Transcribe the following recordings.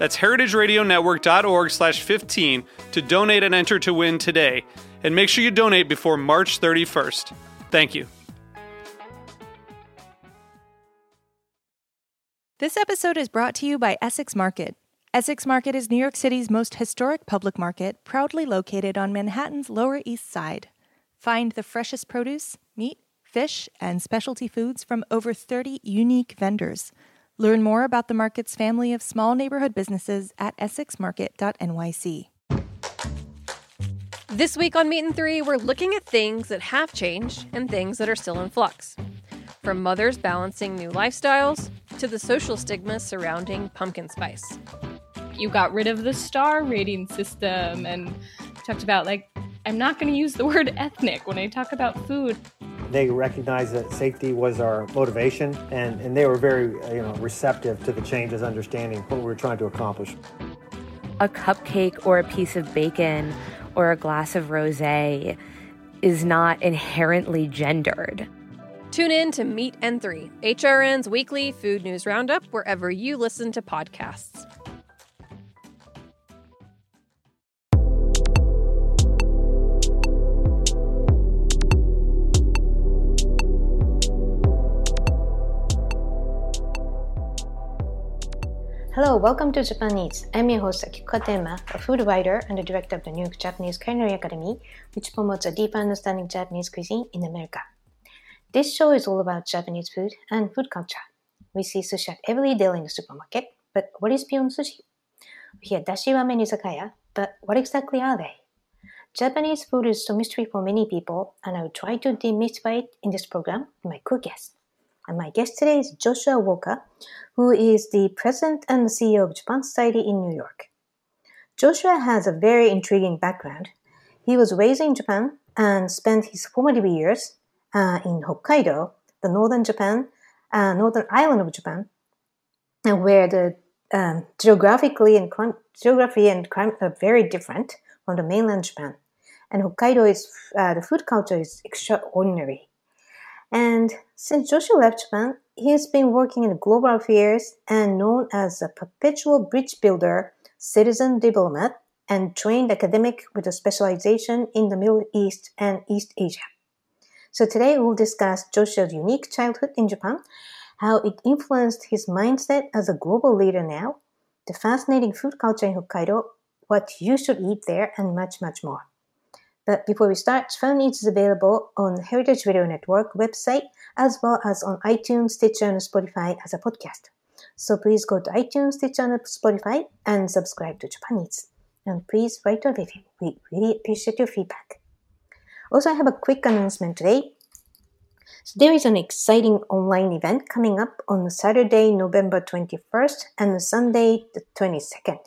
That's heritageradionetwork.org slash 15 to donate and enter to win today. And make sure you donate before March 31st. Thank you. This episode is brought to you by Essex Market. Essex Market is New York City's most historic public market, proudly located on Manhattan's Lower East Side. Find the freshest produce, meat, fish, and specialty foods from over 30 unique vendors. Learn more about the market's family of small neighborhood businesses at essexmarket.nyc. This week on Meat and Three, we're looking at things that have changed and things that are still in flux. From mothers balancing new lifestyles to the social stigma surrounding pumpkin spice. You got rid of the star rating system and talked about, like, I'm not going to use the word ethnic when I talk about food. They recognized that safety was our motivation, and, and they were very uh, you know, receptive to the changes, understanding what we were trying to accomplish. A cupcake or a piece of bacon or a glass of rose is not inherently gendered. Tune in to Meat and Three, HRN's weekly food news roundup, wherever you listen to podcasts. Hello, welcome to Japan Eats. I'm your host Akiko Katayama, a food writer and the director of the New York Japanese Culinary Academy, which promotes a deeper understanding of Japanese cuisine in America. This show is all about Japanese food and food culture. We see sushi at every in the supermarket, but what is beyond sushi? We hear dashi ramen izakaya, but what exactly are they? Japanese food is a mystery for many people, and I will try to demystify it in this program with my co-guest. And my guest today is Joshua Walker, who is the president and CEO of Japan Society in New York. Joshua has a very intriguing background. He was raised in Japan and spent his formative years uh, in Hokkaido, the northern Japan, uh, northern island of Japan, where the um, geographically and clim- geography and climate are very different from the mainland Japan. And Hokkaido is uh, the food culture is extraordinary. And since Joshua left Japan, he has been working in global affairs and known as a perpetual bridge builder, citizen diplomat, and trained academic with a specialization in the Middle East and East Asia. So today we'll discuss Joshua's unique childhood in Japan, how it influenced his mindset as a global leader now, the fascinating food culture in Hokkaido, what you should eat there, and much, much more. But before we start, Japan Eats is available on the Heritage Radio Network website as well as on iTunes, Stitcher, and Spotify as a podcast. So please go to iTunes, Stitcher, and Spotify and subscribe to Japan Eats. And please write a review. We really appreciate your feedback. Also, I have a quick announcement today. So there is an exciting online event coming up on Saturday, November 21st and Sunday, the 22nd,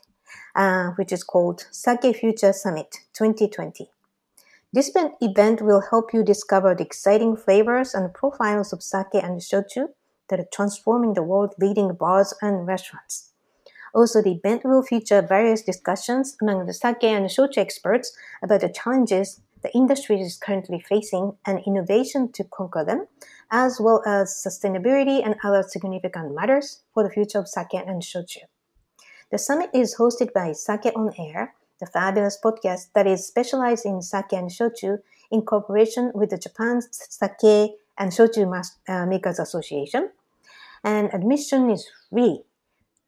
uh, which is called Sake Future Summit 2020. This event will help you discover the exciting flavors and profiles of sake and shochu that are transforming the world leading bars and restaurants. Also, the event will feature various discussions among the sake and shochu experts about the challenges the industry is currently facing and innovation to conquer them, as well as sustainability and other significant matters for the future of sake and shochu. The summit is hosted by Sake on Air, the fabulous podcast that is specialized in sake and shochu in cooperation with the Japan Sake and Shochu uh, Makers Association. And admission is free.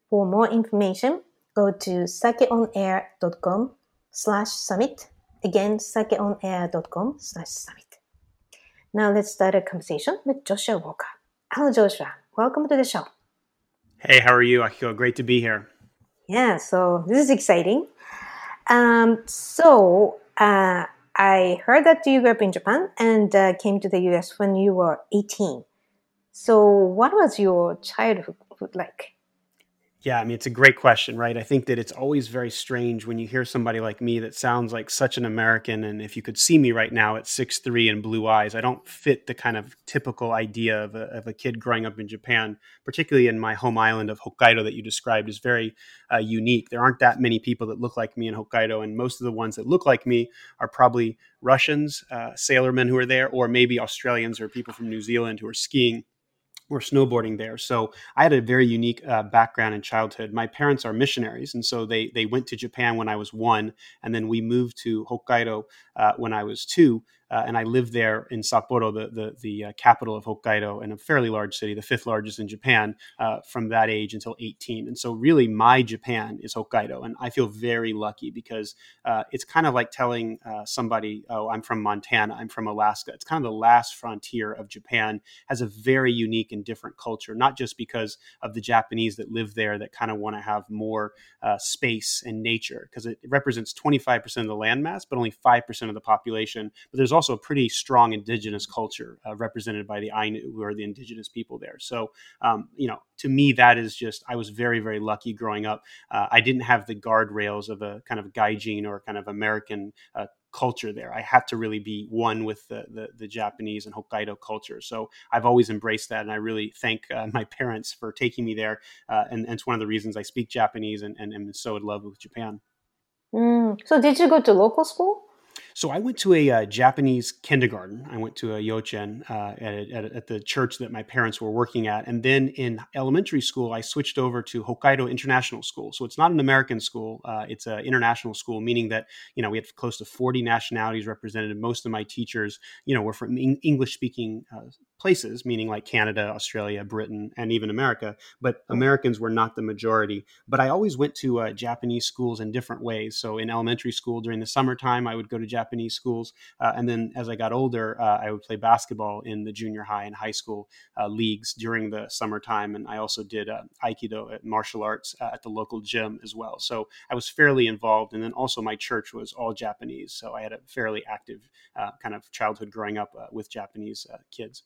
For more information, go to sakeonair.com slash summit. Again, sakeonair.com slash summit. Now let's start a conversation with Joshua Walker. Hello, Joshua. Welcome to the show. Hey, how are you, Akiko? Great to be here. Yeah, so this is exciting. Um, so uh, I heard that you grew up in Japan and uh, came to the US when you were 18. So, what was your childhood like? Yeah, I mean, it's a great question, right? I think that it's always very strange when you hear somebody like me that sounds like such an American. And if you could see me right now at six three and blue eyes, I don't fit the kind of typical idea of a, of a kid growing up in Japan, particularly in my home island of Hokkaido that you described is very uh, unique. There aren't that many people that look like me in Hokkaido, and most of the ones that look like me are probably Russians, uh, sailormen who are there, or maybe Australians or people from New Zealand who are skiing or snowboarding there. So I had a very unique uh, background in childhood. My parents are missionaries, and so they they went to Japan when I was one, and then we moved to Hokkaido uh, when I was two uh, and I lived there in Sapporo, the the, the uh, capital of Hokkaido, and a fairly large city, the fifth largest in Japan, uh, from that age until 18. And so, really, my Japan is Hokkaido, and I feel very lucky because uh, it's kind of like telling uh, somebody, "Oh, I'm from Montana, I'm from Alaska." It's kind of the last frontier of Japan. Has a very unique and different culture, not just because of the Japanese that live there that kind of want to have more uh, space and nature, because it, represents 25% of the landmass, but only 5% of the population. But there's also a pretty strong indigenous culture uh, represented by the Ainu, who are the indigenous people there. So, um, you know, to me, that is just, I was very, very lucky growing up. Uh, I didn't have the guardrails of a kind of gaijin or kind of American uh, culture there. I had to really be one with the, the, the, Japanese and Hokkaido culture. So I've always embraced that. And I really thank uh, my parents for taking me there. Uh, and, and, it's one of the reasons I speak Japanese and, and am so in love with Japan. Mm. So did you go to local school? So I went to a uh, Japanese kindergarten. I went to a yochien uh, at, at, at, the church that my parents were working at, and then in elementary school, I switched over to Hokkaido International School. So it's not an American school; uh, it's an international school, meaning that you know we had close to forty nationalities represented. Most of my teachers, you know, were from English-speaking uh, places, meaning like Canada, Australia, Britain, and even America. But Americans were not the majority. But I always went to uh, Japanese schools in different ways. So in elementary school during the summertime, I would go to Japanese schools. Uh, and then as I got older, uh, I would play basketball in the junior high and high school uh, leagues during the summertime. And I also did uh, Aikido at martial arts uh, at the local gym as well. So I was fairly involved. And then also my church was all Japanese. So I had a fairly active kind of childhood growing up with Japanese kids.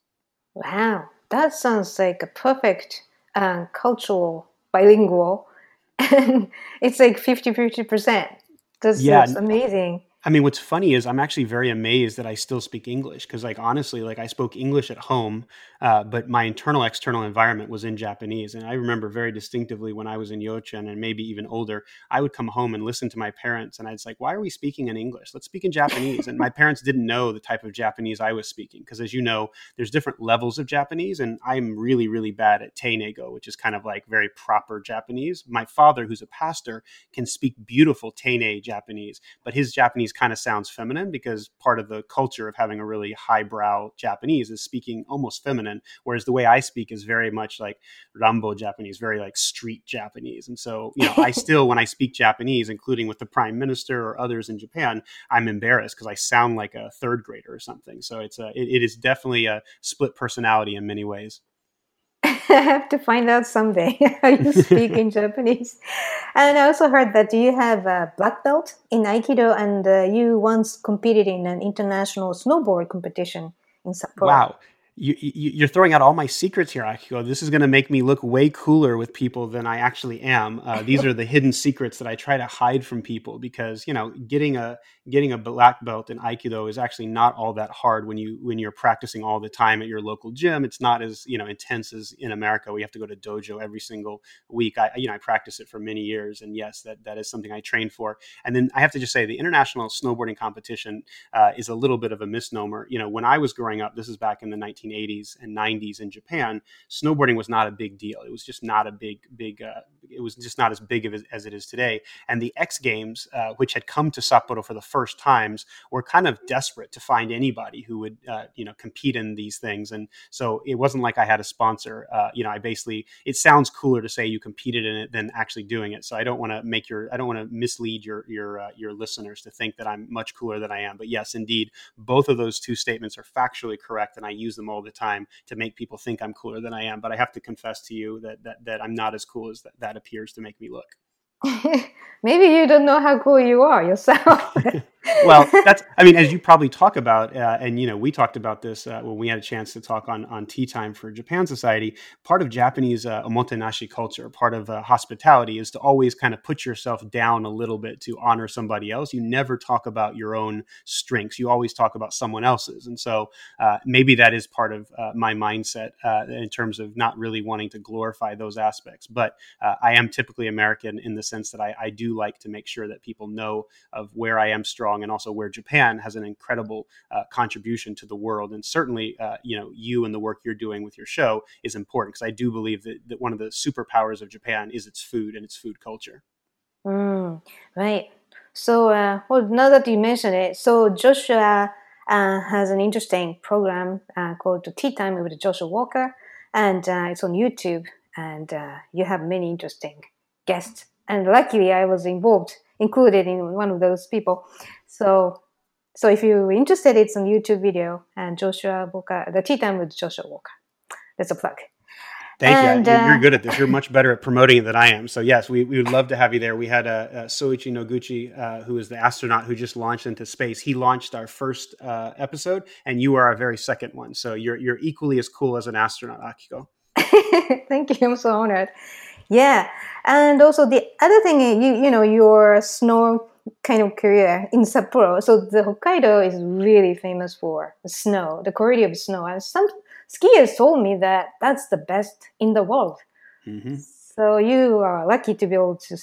Wow, that sounds like a perfect uh, cultural bilingual. And it's like 50 50%. That's, yeah. that's amazing. I mean, what's funny is I'm actually very amazed that I still speak English because, like, honestly, like I spoke English at home, uh, but my internal external environment was in Japanese. And I remember very distinctively when I was in Yochien and maybe even older, I would come home and listen to my parents, and I'd say, "Why are we speaking in English? Let's speak in Japanese." and my parents didn't know the type of Japanese I was speaking because, as you know, there's different levels of Japanese, and I'm really, really bad at teineigo, which is kind of like very proper Japanese. My father, who's a pastor, can speak beautiful teinei Japanese, but his Japanese Japanese kind of sounds feminine because part of the culture of having a really highbrow Japanese is speaking almost feminine, whereas the way I speak is very much like Rambo Japanese, very like street Japanese. And so, you know, I still, when I speak Japanese, including with the prime minister or others in Japan, I'm embarrassed because I sound like a third grader or something. So it's a, it, it is definitely a split personality in many ways. I have to find out someday how you speak in Japanese. And I also heard that you have a black belt in Aikido and uh, you once competed in an international snowboard competition in Sapporo. Wow you, you, are throwing out all my secrets here, Akiko. This is going to make me look way cooler with people than I actually am. Uh, these are the hidden secrets that I try to hide from people because you know getting a getting a black belt in Aikido is actually not all that hard when you when you're practicing all the time at your local gym. It's not as you know intense as in America. We have to go to dojo every single week. I you know I practice it for many years, and yes, that that is something I train for. And then I have to just say the international snowboarding competition uh, is a little bit of a misnomer. You know, when I was growing up, this is back in the 19 1980s and 90s in Japan, snowboarding was not a big deal. It was just not a big, big. Uh, it was just not as big of as it is today. And the X Games, uh, which had come to Sapporo for the first times, were kind of desperate to find anybody who would, uh, you know, compete in these things. And so it wasn't like I had a sponsor. Uh, you know, I basically it sounds cooler to say you competed in it than actually doing it. So I don't want to make your I don't want to mislead your your uh, your listeners to think that I'm much cooler than I am. But yes, indeed, both of those two statements are factually correct, and I use them all the time to make people think I'm cooler than I am. But I have to confess to you that that, that I'm not as cool as that, that appears to make me look. Maybe you don't know how cool you are yourself. well, that's, I mean, as you probably talk about, uh, and, you know, we talked about this uh, when we had a chance to talk on, on Tea Time for Japan Society. Part of Japanese uh, omotenashi culture, part of uh, hospitality is to always kind of put yourself down a little bit to honor somebody else. You never talk about your own strengths. You always talk about someone else's. And so uh, maybe that is part of uh, my mindset uh, in terms of not really wanting to glorify those aspects. But I am typically American in the sense that I, I do like to make sure that people know of where I am strong and also where Japan has an incredible uh, contribution to the world. And certainly, uh, you know, you and the work you're doing with your show is important because I do believe that, that one of the superpowers of Japan is its food and its food culture. Mm, right. So, uh, well, now that you mention it, so Joshua uh, has an interesting program uh, called Tea Time with Joshua Walker, and uh, it's on YouTube. And you have many interesting guests and luckily I was involved, included in one of those people. So, so if you're interested, it's on YouTube video and Joshua Walker, the tea time with Joshua Walker. That's a plug. Thank and, you. You're, uh, good at this. You're much better at promoting it than I am. So yes, we, we would love to have you there. We had a, a Soichi Noguchi, uh, who is the astronaut who just launched into space. He launched our first uh, episode, and you are our very second one. So you're you're equally as cool as an astronaut, Akiko. Thank you. I'm so honored. Yeah, and also the other thing, you you know, your snow kind of career in Sapporo. So the Hokkaido is really famous for snow, the quality of snow, and some skiers told me that that's the best in the world. Mm-hmm. So you are lucky to be able to,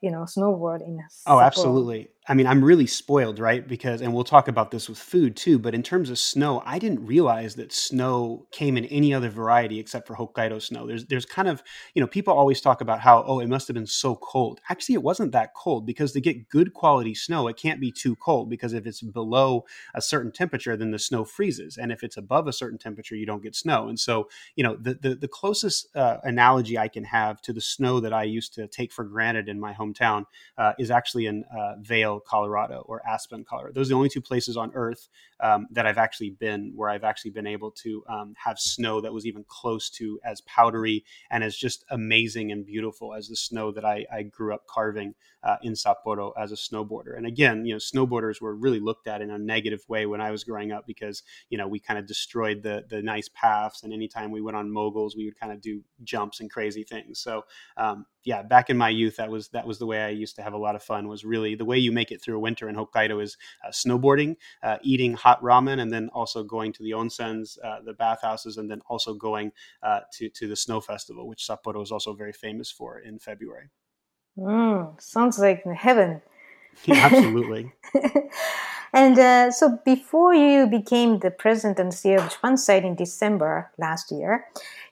you know, snowboard in. Sapporo. Oh, absolutely. I mean, I'm really spoiled, right? Because, and we'll talk about this with food too, but in terms of snow, I didn't realize that snow came in any other variety except for Hokkaido snow. There's, there's kind of, you know, people always talk about how, oh, it must have been so cold. Actually, it wasn't that cold because to get good quality snow, it can't be too cold because if it's below a certain temperature, then the snow freezes. And if it's above a certain temperature, you don't get snow. And so, you know, the, the, the closest uh, analogy I can have to the snow that I used to take for granted in my hometown uh, is actually in uh, Vail, Colorado, or Aspen, Colorado. Those are the only two places on Earth um, that I've actually been where I've actually been able to um, have snow that was even close to as powdery and as just amazing and beautiful as the snow that I, I grew up carving uh, in Sapporo as a snowboarder. And again, you know, snowboarders were really looked at in a negative way when I was growing up because you know we kind of destroyed the the nice paths, and anytime we went on moguls, we would kind of do jumps and crazy things. So um, yeah, back in my youth, that was that was the way I used to have a lot of fun. Was really the way you make it through a winter in Hokkaido is uh, snowboarding, uh, eating hot ramen, and then also going to the onsens, uh, the bathhouses, and then also going uh, to to the snow festival, which Sapporo is also very famous for in February. Mm, sounds like heaven. Yeah, absolutely. and uh, so, before you became the president and CEO of Japan site in December last year,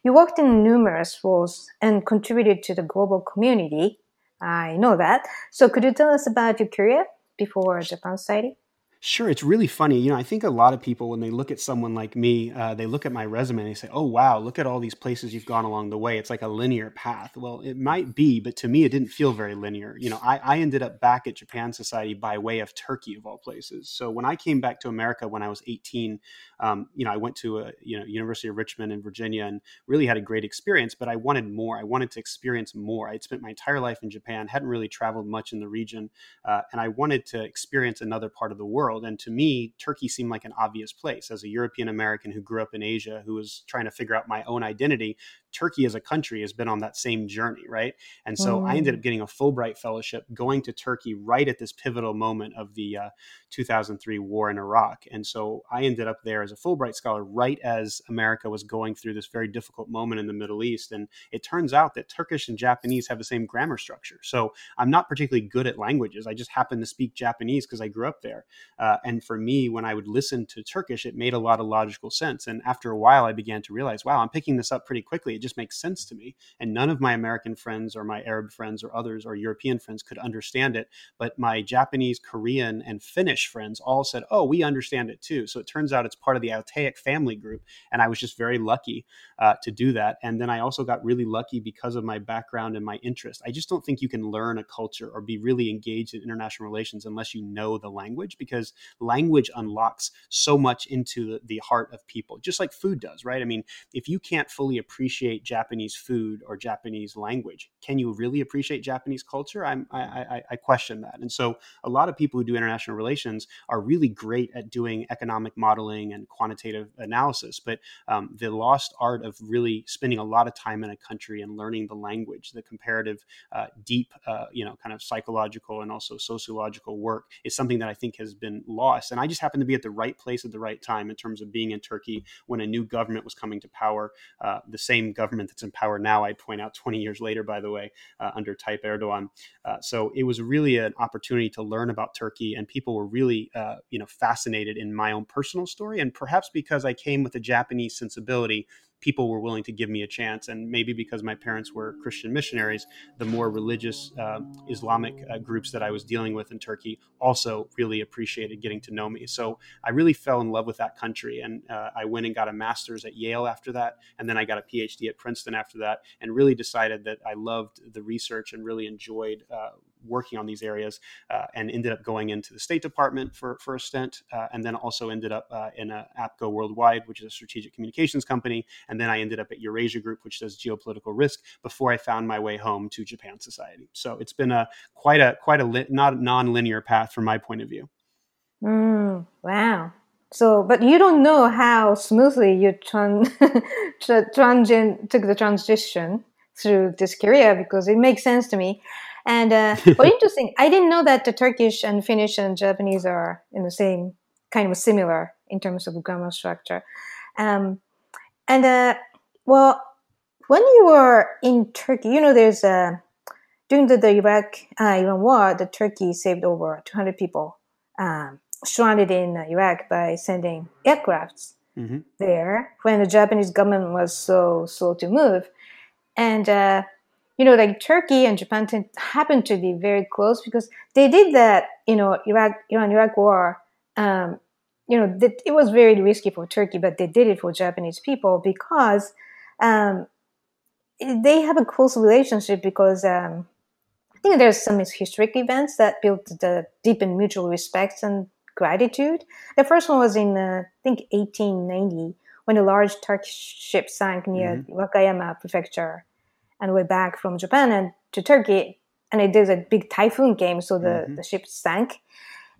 you worked in numerous roles and contributed to the global community. I know that. So, could you tell us about your career before Japan Society? Sure, it's really funny. You know, I think a lot of people, when they look at someone like me, uh, they look at my resume and they say, "Oh, wow, look at all these places you've gone along the way. It's like a linear path." Well, it might be, but to me, it didn't feel very linear. You know, I, I ended up back at Japan Society by way of Turkey, of all places. So when I came back to America when I was 18, um, you know, I went to a you know University of Richmond in Virginia and really had a great experience. But I wanted more. I wanted to experience more. I'd spent my entire life in Japan, hadn't really traveled much in the region, uh, and I wanted to experience another part of the world world. And to me, Turkey seemed like an obvious place. As a European American who grew up in Asia, who was trying to figure out my own identity, Turkey as a country has been on that same journey, right? And so mm. I ended up mm. getting a Fulbright fellowship going to Turkey right at this pivotal moment of the uh, 2003 war in Iraq. And so I ended up there as a Fulbright scholar right as America was going through this very difficult moment in the Middle East. And it turns out that Turkish and Japanese have the same grammar structure. So I'm not particularly good at languages. I just happen to speak Japanese because I grew up there. Uh, and for me, when I would listen to Turkish, it made a lot of logical sense. And after a while, I began to realize, wow, I'm picking this up pretty quickly. It just makes sense to me. And none of my American friends or my Arab friends or others or European friends could understand it. But my Japanese, Korean, and Finnish friends all said, oh, we understand it too. So it turns out it's part of the Altaic family group. And I was just very lucky uh, to do that. And then I also got really lucky because of my background and my interest. I just don't think you can learn a culture or be really engaged in international relations unless you know the language because language unlocks so much into the heart of people, just like food does, right? I mean, if you can't fully appreciate Japanese food or Japanese language, can you really appreciate Japanese culture? I'm, I, I, I question that. And so a lot of people who do international relations are really great at doing economic modeling and quantitative analysis, but um, the lost art of really spending a lot of time in a country and learning the language, the comparative, uh, deep, uh, you know, kind of psychological and also sociological work is something that I think has been lost. And I just happened to be at the right place at the right time in terms of being in Turkey when a new government was coming to power, uh, the same government that's in power now, I'd point out 20 years later, by the way, uh, under Tayyip Erdogan. Uh, so it was really an opportunity to learn about Turkey, and people were really, uh, you know, fascinated in my own personal story, and perhaps because I came with a Japanese sensibility people were willing to give me a chance. And maybe because my parents were Christian missionaries, the more religious uh, Islamic uh, groups that I was dealing with in Turkey also really appreciated getting to know me. So I really fell in love with that country. And uh, I went and got a master's at Yale after that. And then I got a PhD at Princeton after that, and really decided that I loved the research and really enjoyed uh, working on these areas uh, and ended up going into the State Department for, for a stint, uh, and then also ended up uh, in a APCO Worldwide, which is a strategic communications company. And then I ended up at Eurasia Group, which does geopolitical risk, before I found my way home to Japan Society. So it's been a quite a quite a li- not non-linear path from my point of view. Mm, wow. So, but you don't know how smoothly you tran- tra- took the transition through this career because it makes sense to me. And uh, what interesting, I didn't know that the Turkish and Finnish and Japanese are in the same kind of similar in terms of grammar structure. Um, and uh, well, when you were in Turkey, you know, there's a uh, during the, the Iraq uh, Iran war, the Turkey saved over 200 people um, stranded in Iraq by sending aircrafts mm-hmm. there when the Japanese government was so slow to move. And uh, you know, like Turkey and Japan happen to be very close because they did that, you know, Iraq, Iran Iraq war. Um, you know, it was very risky for Turkey, but they did it for Japanese people because um, they have a close relationship because um, I think there's some historic events that built the deep and mutual respect and gratitude. The first one was in, uh, I think, 1890 when a large Turkish ship sank near mm-hmm. Wakayama prefecture and we're back from Japan and to Turkey, and it is a big typhoon came, so the, mm-hmm. the ship sank.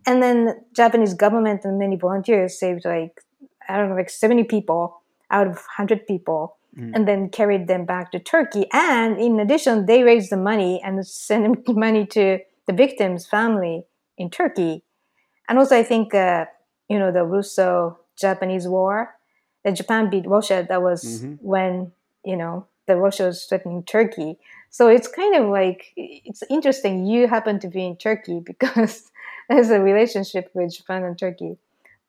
And then Japanese government and many volunteers saved like I don't know, like seventy people out of hundred people, mm. and then carried them back to Turkey. And in addition, they raised the money and sent money to the victims' family in Turkey. And also, I think uh, you know the Russo-Japanese War, that Japan beat Russia. That was mm-hmm. when you know that Russia was threatening Turkey. So it's kind of like it's interesting. You happen to be in Turkey because there's a relationship with Japan and Turkey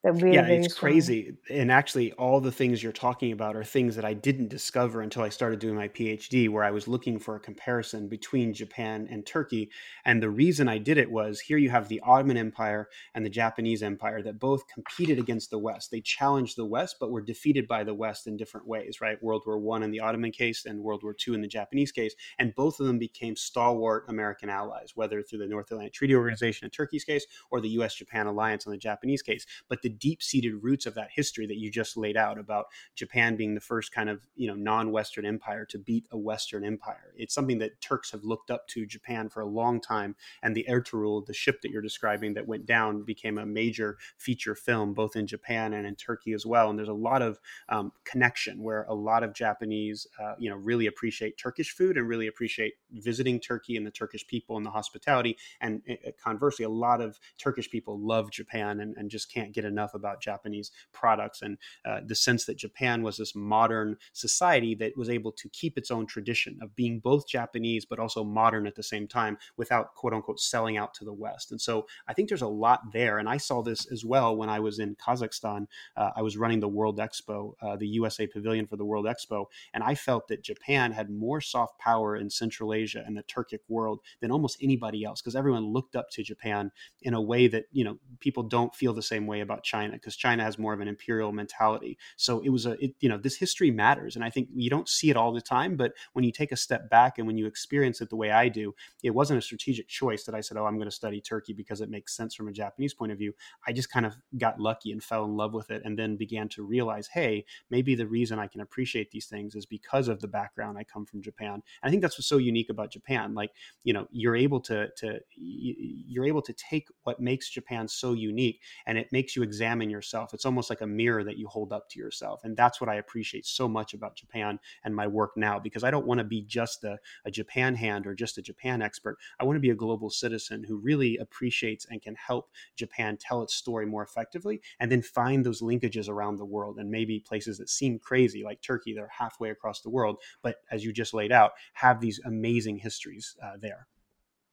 really, yeah, it's crazy. And actually, all the things you're talking about are things that I didn't discover until I started doing my PhD, where I was looking for a comparison between Japan and Turkey. And the reason I did it was here you have the Ottoman Empire and the Japanese Empire that both competed against the West. They challenged the West, but were defeated by the West in different ways, right? World War One in the Ottoman case and World War Two in the Japanese case. And both of them became stalwart American allies, whether through the North Atlantic Treaty Organization in Turkey's case or the US Japan alliance in the Japanese case. But the the deep seated roots of that history that you just laid out about Japan being the first kind of you know non-Western empire to beat a Western empire. It's something that Turks have looked up to Japan for a long time, and the Ertugrul, the ship that you're describing that went down, became a major feature film both in Japan and in Turkey as well. And there's a lot of um, connection where a lot of Japanese, uh, you know, really appreciate Turkish food and really appreciate visiting Turkey and the Turkish people and the hospitality. And uh, conversely, a lot of Turkish people love Japan and, and just can't get enough about Japanese products and uh, the sense that Japan was this modern society that was able to keep its own tradition of being both Japanese but also modern at the same time without quote unquote selling out to the West. And so I think there's a lot there. And I saw this as well when I was in Kazakhstan. Uh, I was running the World Expo, uh, the USA Pavilion for the World Expo, and I felt that Japan had more soft power in Central Asia and the Turkic world than almost anybody else because everyone looked up to Japan in a way that you know people don't feel the same way about China because China has more of an imperial mentality. So it was a it, you know this history matters, and I think you don't see it all the time, but when you take a step back and when you experience it the way I do, it wasn't a strategic choice that I said, oh, I'm going to study Turkey because it makes sense from a Japanese point of view. I just kind of got lucky and fell in love with it, and then began to realize, hey, maybe the reason I can appreciate these things is because of the background I come from Japan. And I think that's what's so unique about Japan. Like you know, you're able to to you're able to take what makes Japan so unique and it makes you examine yourself. It's almost like a mirror that you hold up to yourself. And that's what I appreciate so much about Japan and my work now because I don't want to be just a, a Japan hand or just a Japan expert. I want to be a global citizen who really appreciates and can help Japan tell its story more effectively and then find those linkages around the world and maybe places that seem crazy like Turkey, they're halfway across the world, but as you just laid out, have these amazing histories uh, there.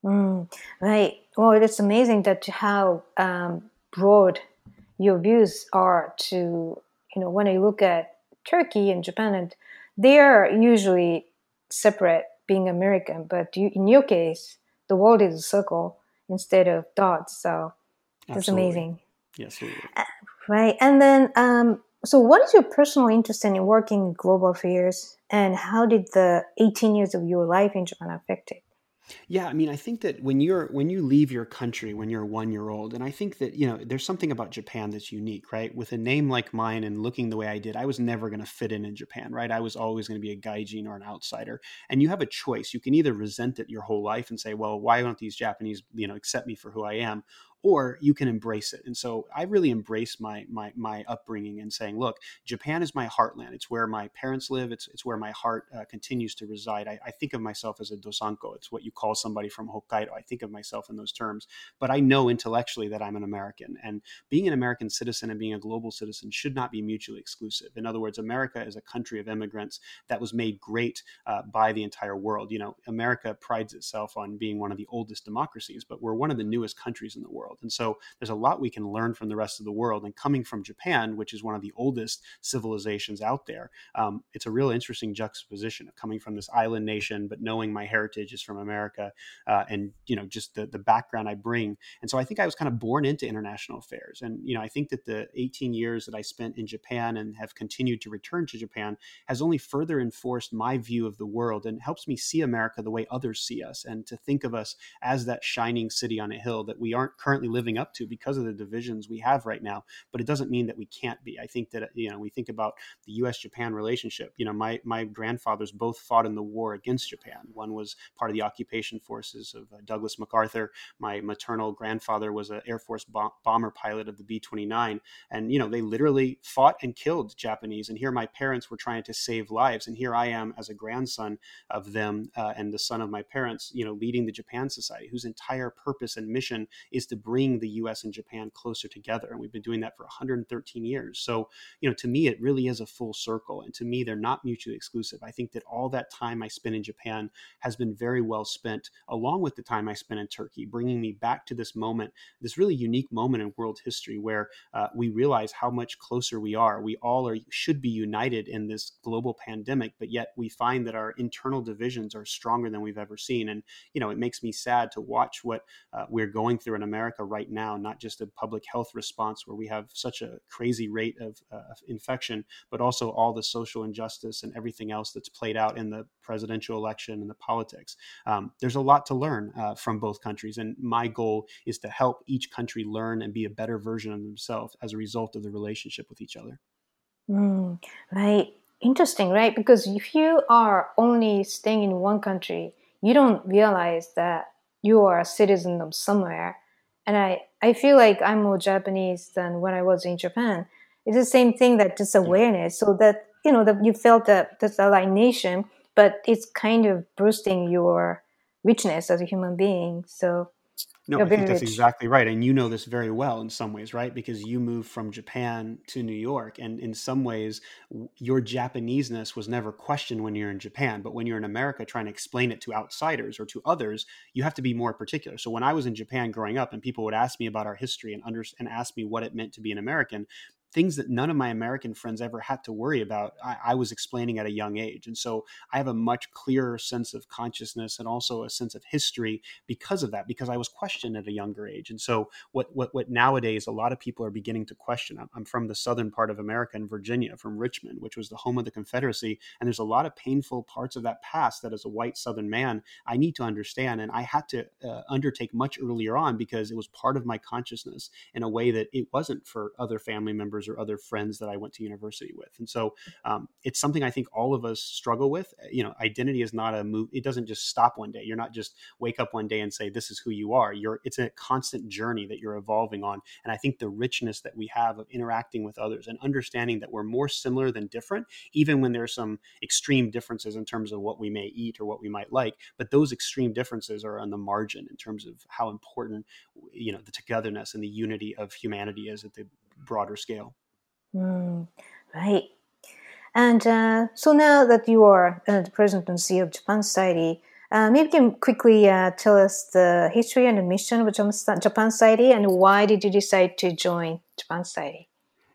Mm, right. Well, it's amazing that how um, broad your views are to, you know, when I look at Turkey and Japan, and they are usually separate being American, but you, in your case, the world is a circle instead of dots. So it's amazing. Yes. Uh, right. And then, um, so what is your personal interest in working in global affairs and how did the 18 years of your life in Japan affect it? Yeah, I mean, I think that when you're when you leave your country when you're one year old, and I think that you know there's something about Japan that's unique, right? With a name like mine and looking the way I did, I was never going to fit in in Japan, right? I was always going to be a gaijin or an outsider. And you have a choice. You can either resent it your whole life and say, well, why don't these Japanese, you know, accept me for who I am, or you can embrace it. And so I really embrace my my my upbringing and saying, look, Japan is my heartland. It's where my parents live. It's it's where my heart uh, continues to reside. I, I, think of myself as a dosanko. It's what you call somebody from Hokkaido. I think of myself in those terms, but I know intellectually that I'm an American. And being an American citizen and being a global citizen should not be mutually exclusive. In other words, America is a country of immigrants that was made great uh, by the entire world. You know, America prides itself on being one of the oldest democracies, but we're one of the newest countries in the world world. And so there's a lot we can learn from the rest of the world. And coming from Japan, which is one of the oldest civilizations out there, um, it's a real interesting juxtaposition of coming from this island nation, but knowing my heritage is from America uh, and, you know, just the, the background I bring. And so I think I was kind of born into international affairs. And, you know, I think that the 18 years that I spent in Japan and have continued to return to Japan has only further enforced my view of the world and helps me see America the way others see us and to think of us as that shining city on a hill that we aren't currently currently living up to because of the divisions we have right now. But it doesn't mean that we can't be. I think that you know we think about the U.S. Japan relationship. You know, my my grandfathers both fought in the war against Japan. One was part of the occupation forces of uh, Douglas MacArthur. My maternal grandfather was an Air Force bomber pilot of the B-29, and you know they literally fought and killed Japanese. And here my parents were trying to save lives, and here I am as a grandson of them uh, and the son of my parents. You know, leading the Japan Society, whose entire purpose and mission is to bring the US and Japan closer together. And we've been doing that for 113 years. So, you know, to me, it really is a full circle. And to me, they're not mutually exclusive. I think that all that time I spent in Japan has been very well spent, along with the time I spent in Turkey, bringing me back to this moment, this really unique moment in world history where uh, we realize how much closer we are. We all are should be united in this global pandemic, but yet we find that our internal divisions are stronger than we've ever seen. And, you know, it makes me sad to watch what uh, we're going through in America America right now, not just a public health response where we have such a crazy rate of, uh, of infection, but also all the social injustice and everything else that's played out in the presidential election and the politics. Um, there's a lot to learn uh, from both countries, and my goal is to help each country learn and be a better version of themselves as a result of the relationship with each other. Mm, right. Interesting, right? Because if you are only staying in one country, you don't realize that you are a citizen of somewhere. And I, I feel like I'm more Japanese than when I was in Japan. It's the same thing that this awareness, so that you know that you felt that this alienation, but it's kind of boosting your richness as a human being. So no, I think that's exactly right. And you know this very well in some ways, right? Because you moved from Japan to New York. And in some ways, your Japaneseness was never questioned when you're in Japan. But when you're in America trying to explain it to outsiders or to others, you have to be more particular. So when I was in Japan growing up and people would ask me about our history and, under, and ask me what it meant to be an American, things that none of my American friends ever had to worry about, I, I, was explaining at a young age. And so I have a much clearer sense of consciousness and also a sense of history because of that, because I was questioned at a younger age. And so what what what nowadays a lot of people are beginning to question. I'm, I'm from the southern part of America in Virginia, from Richmond, which was the home of the Confederacy. And there's a lot of painful parts of that past that as a white southern man, I need to understand. And I had to uh, undertake much earlier on because it was part of my consciousness in a way that it wasn't for other family members or other friends that I went to university with. And so um, it's something I think all of us struggle with. You know, identity is not a move. It doesn't just stop one day. You're not just wake up one day and say, this is who you are. You're, it's a constant journey that you're evolving on. And I think the richness that we have of interacting with others and understanding that we're more similar than different, even when there's some extreme differences in terms of what we may eat or what we might like, but those extreme differences are on the margin in terms of how important, you know, the togetherness and the unity of humanity is at the broader scale. Mm, right. And uh, so now that you are uh, the president of Japan Society, uh, maybe you can quickly uh, tell us the history and the mission of Japan Society and why did you decide to join Japan Society?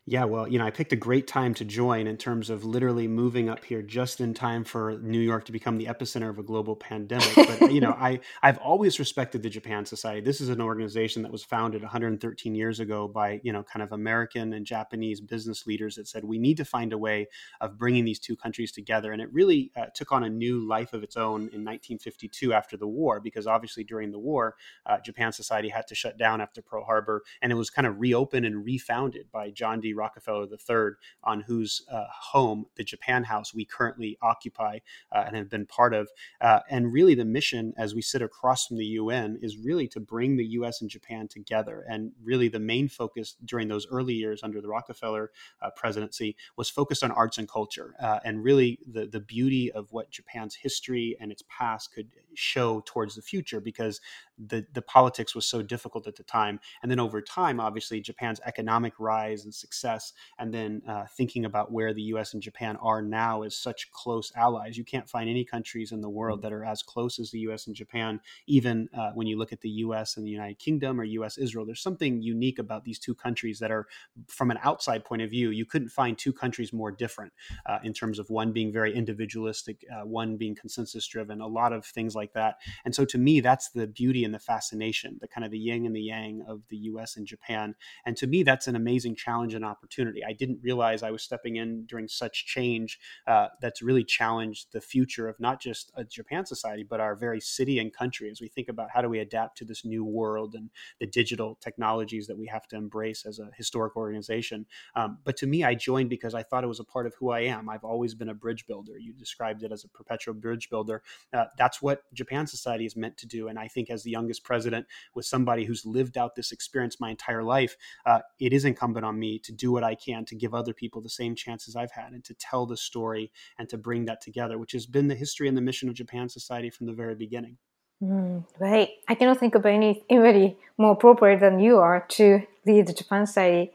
Yeah, well, you know, I picked a great time to join in terms of literally moving up here just in time for New York to become the epicenter of a global pandemic. But you know, I I've always respected the Japan Society. This is an organization that was founded 113 years ago by you know kind of American and Japanese business leaders that said we need to find a way of bringing these two countries together, and it really uh, took on a new life of its own in 1952 after the war, because obviously during the war, uh, Japan Society had to shut down after Pearl Harbor, and it was kind of reopened and refounded by John D. Rockefeller III, on whose uh, home, the Japan House, we currently occupy uh, and have been part of. Uh, and really, the mission as we sit across from the UN is really to bring the US and Japan together. And really, the main focus during those early years under the Rockefeller uh, presidency was focused on arts and culture. Uh, and really, the, the beauty of what Japan's history and its past could show towards the future because the, the politics was so difficult at the time. And then over time, obviously, Japan's economic rise and success, and then uh, thinking about where the US and Japan are now as such close allies. You can't find any countries in the world mm. that are as close as the US and Japan, even uh, when you look at the US and the United Kingdom or US Israel. There's something unique about these two countries that are, from an outside point of view, you couldn't find two countries more different uh, in terms of one being very individualistic, uh, one being consensus driven, a lot of things like that. And so to me, that's the beauty and the fascination, the kind of the yin and the yang of the US and Japan. And to me, that's an amazing challenge and opportunity. I didn't realize I was stepping in during such change uh, that's really challenged the future of not just a Japan society, but our very city and country as we think about how do we adapt to this new world and the digital technologies that we have to embrace as a historic organization. Um, but to me, I joined because I thought it was a part of who I am. I've always been a bridge builder. You described it as a perpetual bridge builder. Uh, that's what Japan Society is meant to do. And I think as the youngest president, with somebody who's lived out this experience my entire life, uh, it is incumbent on me to do what I can to give other people the same chances I've had and to tell the story and to bring that together, which has been the history and the mission of Japan Society from the very beginning. Mm, right. I cannot think of any anybody more appropriate than you are to lead the Japan Society.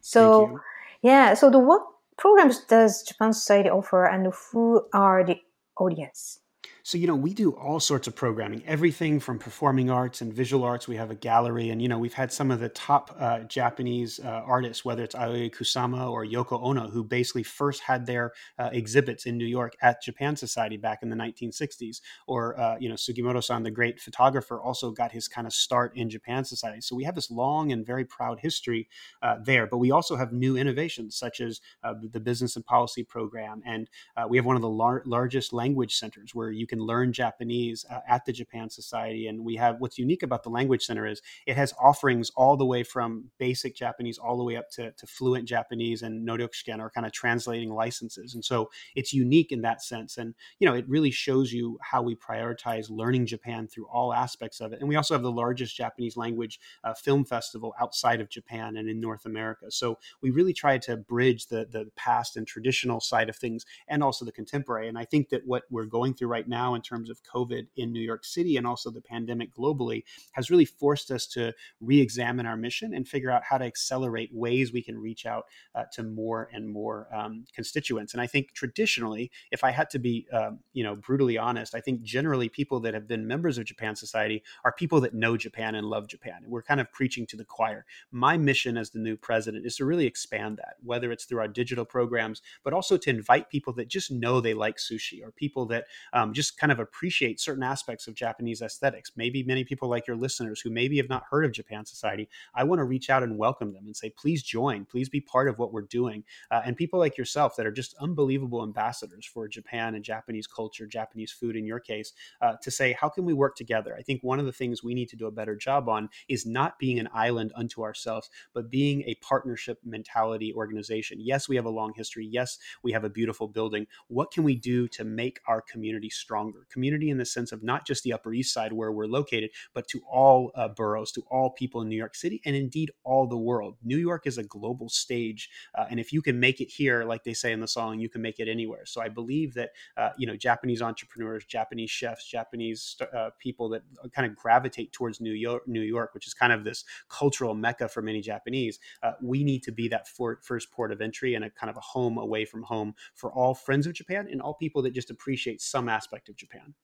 So, yeah. So, the what programs does Japan Society offer, and who are the audience? So, you know, we do all sorts of programming, everything from performing arts and visual arts. We have a gallery, and, you know, we've had some of the top uh, Japanese uh, artists, whether it's Yayoi Kusama or Yoko Ono, who basically first had their uh, exhibits in New York at Japan Society back in the 1960s. Or, uh, you know, Sugimoto san, the great photographer, also got his kind of start in Japan Society. So we have this long and very proud history uh, there. But we also have new innovations, such as uh, the Business and Policy Program. And we have one of the lar- largest language centers where you can can learn Japanese uh, at the Japan Society. And we have what's unique about the Language Center is it has offerings all the way from basic Japanese all the way up to, to fluent Japanese and Noryokushiken or kind of translating licenses. And so it's unique in that sense. And, you know, it really shows you how we prioritize learning Japan through all aspects of it. And we also have the largest Japanese language uh, film festival outside of Japan and in North America. So we really try to bridge the, the past and traditional side of things and also the contemporary. And I think that what we're going through right now now in terms of COVID in New York City and also the pandemic globally has really forced us to re examine our mission and figure out how to accelerate ways we can reach out uh, to more and more um, constituents. And I think traditionally, if I had to be, um, you know, brutally honest, I think generally people that have been members of Japan Society are people that know Japan and love Japan. We're kind of preaching to the choir. My mission as the new president is to really expand that, whether it's through our digital programs, but also to invite people that just know they like sushi or people that um, just kind of appreciate certain aspects of Japanese aesthetics. Maybe many people like your listeners who maybe have not heard of Japan Society, I want to reach out and welcome them and say, please join, please be part of what we're doing. Uh, and people like yourself that are just unbelievable ambassadors for Japan and Japanese culture, Japanese food in your case, uh, to say, how can we work together? I think one of the things we need to do a better job on is not being an island unto ourselves, but being a partnership mentality organization. Yes, we have a long history. Yes, we have a beautiful building. What can we do to make our community strong? Stronger. Community in the sense of not just the Upper East Side where we're located, but to all uh, boroughs, to all people in New York City, and indeed all the world. New York is a global stage, uh, and if you can make it here, like they say in the song, you can make it anywhere. So I believe that uh, you know Japanese entrepreneurs, Japanese chefs, Japanese uh, people that kind of gravitate towards New York, New York, which is kind of this cultural mecca for many Japanese. Uh, we need to be that for, first port of entry and a kind of a home away from home for all friends of Japan and all people that just appreciate some aspect of of Japan.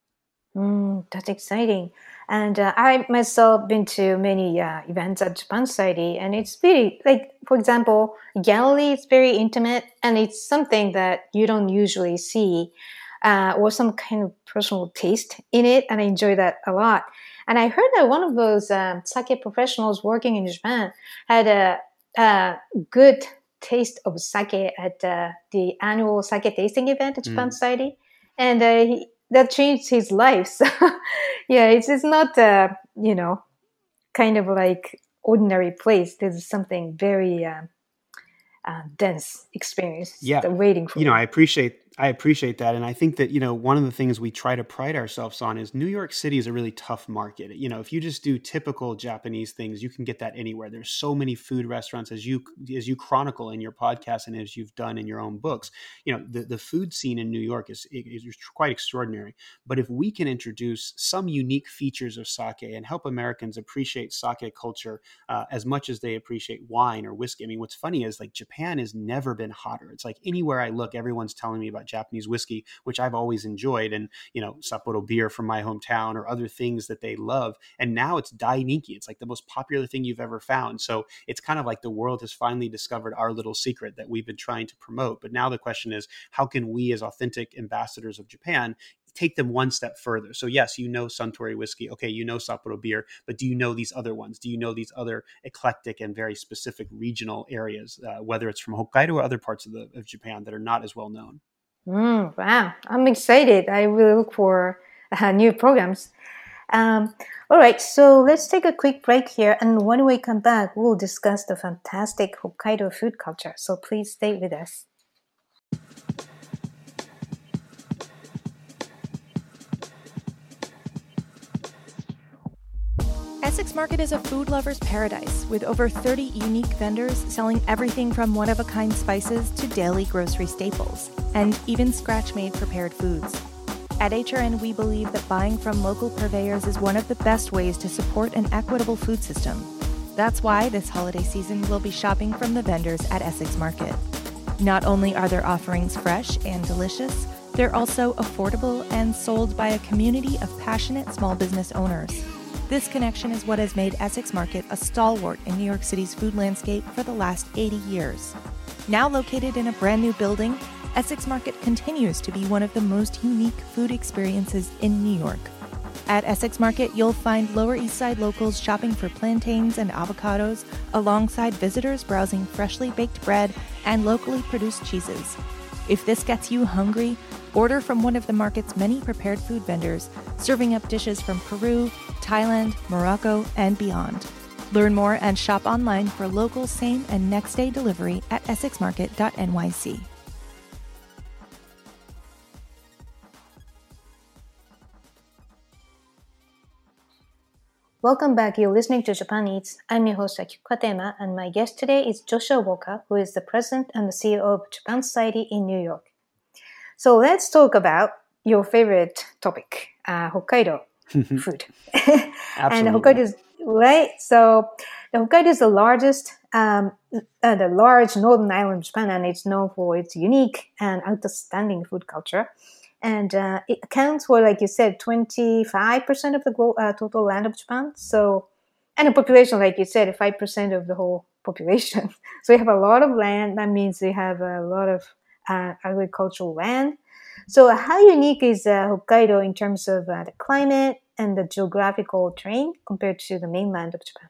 Mm, that's exciting. And uh, I myself been to many uh, events at Japan Society, and it's really like, for example, gallery is very intimate, and it's something that you don't usually see, uh, or some kind of personal taste in it, and I enjoy that a lot. And I heard that one of those um, sake professionals working in Japan had a, a good taste of sake at uh, the annual sake tasting event at Japan mm. Society, and uh, he that changed his life. So, yeah, it's it's not uh, you know kind of like ordinary place. There's something very uh, uh, dense experience. Yeah, waiting for you know. I appreciate I appreciate that. And I think that, you know, one of the things we try to pride ourselves on is New York City is a really tough market. You know, if you just do typical Japanese things, you can get that anywhere. There's so many food restaurants as you as you chronicle in your podcast and as you've done in your own books. You know, the, the food scene in New York is, is quite extraordinary. But if we can introduce some unique features of sake and help Americans appreciate sake culture uh, as much as they appreciate wine or whiskey. I mean, what's funny is like Japan has never been hotter. It's like anywhere I look, everyone's telling me about Japanese whiskey, which I've always enjoyed, and you know Sapporo beer from my hometown or other things that they love. And now it's Dainiki. It's like the most popular thing you've ever found. So it's kind of like the world has finally discovered our little secret that we've been trying to promote. But now the question is, how can we, as authentic ambassadors of Japan, take them one step further. So yes, you know Suntory whiskey. Okay, you know Sapporo beer, but do you know these other ones? Do you know these other eclectic and very specific regional areas, uh, whether it's from Hokkaido or other parts of the of Japan that are not as well known? Mm, wow, I'm excited. I will look for uh, new programs. Um, all right, so let's take a quick break here, and when we come back, we'll discuss the fantastic Hokkaido food culture. So please stay with us. Essex Market is a food lover's paradise with over 30 unique vendors selling everything from one of a kind spices to daily grocery staples, and even scratch made prepared foods. At HRN, we believe that buying from local purveyors is one of the best ways to support an equitable food system. That's why this holiday season we'll be shopping from the vendors at Essex Market. Not only are their offerings fresh and delicious, They're also affordable and sold by a community of passionate small business owners. This connection is what has made Essex Market a stalwart in New York City's food landscape for the last 80 years. Now located in a brand new building, Essex Market continues to be one of the most unique food experiences in New York. At Essex Market, you'll find Lower East Side locals shopping for plantains and avocados, alongside visitors browsing freshly baked bread and locally produced cheeses. If this gets you hungry, order from one of the market's many prepared food vendors, serving up dishes from Peru, Thailand, Morocco, and beyond. Learn more and shop online for local same and next day delivery at essexmarket.nyc. Welcome back. You're listening to Japan Eats. I'm your host Akiko Katayama, and my guest today is Joshua Walker, who is the president and the CEO of Japan Society in New York. So let's talk about your favorite topic, uh, Hokkaido food. and Hokkaido is right. So the Hokkaido is the largest, um, uh, the large northern island of Japan, and it's known for its unique and outstanding food culture and uh, it accounts for, like you said, 25% of the uh, total land of Japan. So, and the population, like you said, 5% of the whole population. so we have a lot of land. That means we have a lot of uh, agricultural land. So, how unique is uh, Hokkaido in terms of uh, the climate and the geographical terrain compared to the mainland of Japan?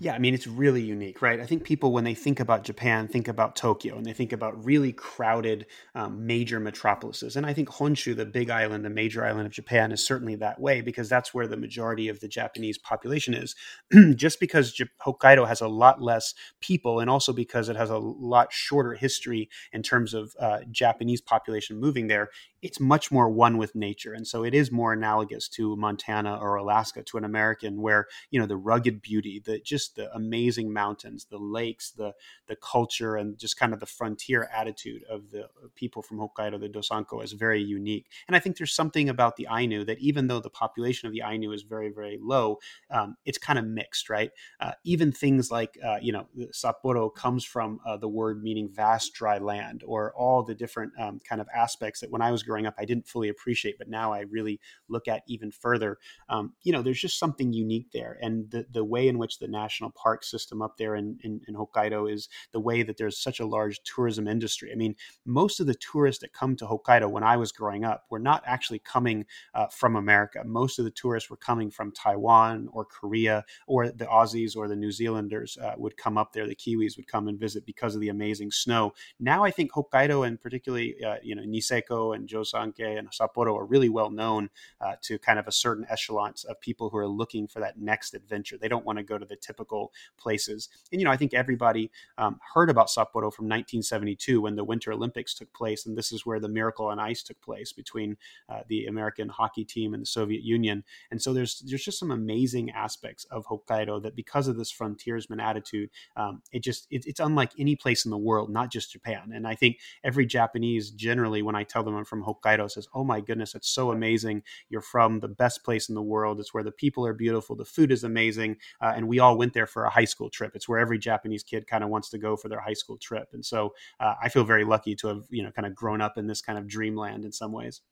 Yeah, I mean, it's really unique, right? I think people, when they think about Japan, think about Tokyo and they think about really crowded um, major metropolises. And I think Honshu, the big island, the major island of Japan, is certainly that way because that's where the majority of the Japanese population is. Just because J- Hokkaido has a lot less people and also because it has a lot shorter history in terms of uh, Japanese population moving there, it's much more one with nature. And so it is more analogous to Montana or Alaska, to an American, where, you know, the rugged beauty, the just the amazing mountains, the lakes, the the culture, and just kind of the frontier attitude of the people from Hokkaido, the Dosanko, is very unique. And I think there's something about the Ainu that even though the population of the Ainu is very, very low, um, it's kind of mixed, right? Uh, even things like, uh, you know, Sapporo comes from uh, the word meaning vast dry land, or all the different um, kind of aspects that when I was growing up, I didn't fully appreciate, but now I really look at even further. Um, you know, there's just something unique there. And the, the way in which the national park system up there in, in, in Hokkaido is the way that there's such a large tourism industry. I mean, most of the tourists that come to Hokkaido when I was growing up were not actually coming uh, from America. Most of the tourists were coming from Taiwan or Korea, or the Aussies or the New Zealanders uh, would come up there. The Kiwis would come and visit because of the amazing snow. Now I think Hokkaido and particularly uh, you know Niseko and Jozankei and Sapporo are really well known uh, to kind of a certain echelon of people who are looking for that next adventure. They don't want to go to the typical places. And you know, I think everybody um, heard about Sapporo from 1972 when the Winter Olympics took place, and this is where the Miracle on Ice took place between uh, the American hockey team and the Soviet Union. And so there's there's just some amazing aspects of Hokkaido that because of this frontiersman attitude, um, it just it, it's unlike any place in the world, not just Japan. And I think every Japanese generally, when I tell them I'm from Hokkaido, says, "Oh my goodness, it's so amazing! You're from the best place in the world. It's where the people are beautiful, the food is amazing, uh, and we all went there for a high school trip. It's where every Japanese kid kind of wants to go for their high school trip. And so uh, I feel very lucky to have you know kind of grown up in this kind of dreamland in some ways.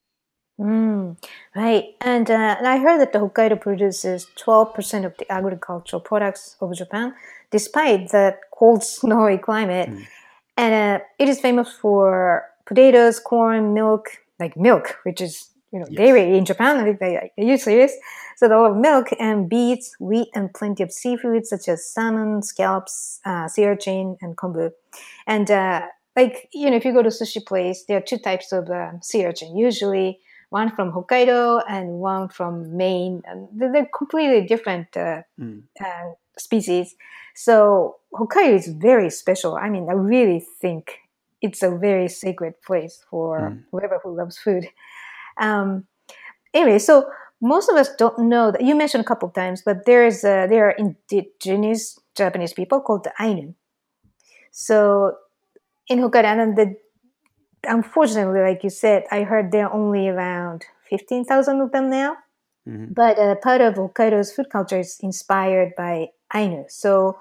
Mm, right. And, uh, and I heard that the Hokkaido produces 12% of the agricultural products of Japan, despite the cold, snowy climate. Mm. And uh, it is famous for potatoes, corn, milk, like milk, which is you know, yes. dairy in Japan. I think they, they usually is. So a lot of milk and beets, wheat, and plenty of seafood such as salmon, scallops, uh, sea urchin, and kombu. And uh, like you know, if you go to sushi place, there are two types of uh, sea urchin. Usually, one from Hokkaido and one from Maine, and they're completely different mm. species. So Hokkaido is very special. I mean, I really think it's a very sacred place for mm. whoever who loves food. Um, anyway, so most of us don't know that you mentioned a couple of times, but there is a, there are indigenous Japanese people called the Ainu. So in Hokkaido, the unfortunately, like you said, I heard there are only around fifteen thousand of them now. Mm-hmm. But uh, part of Hokkaido's food culture is inspired by Ainu. So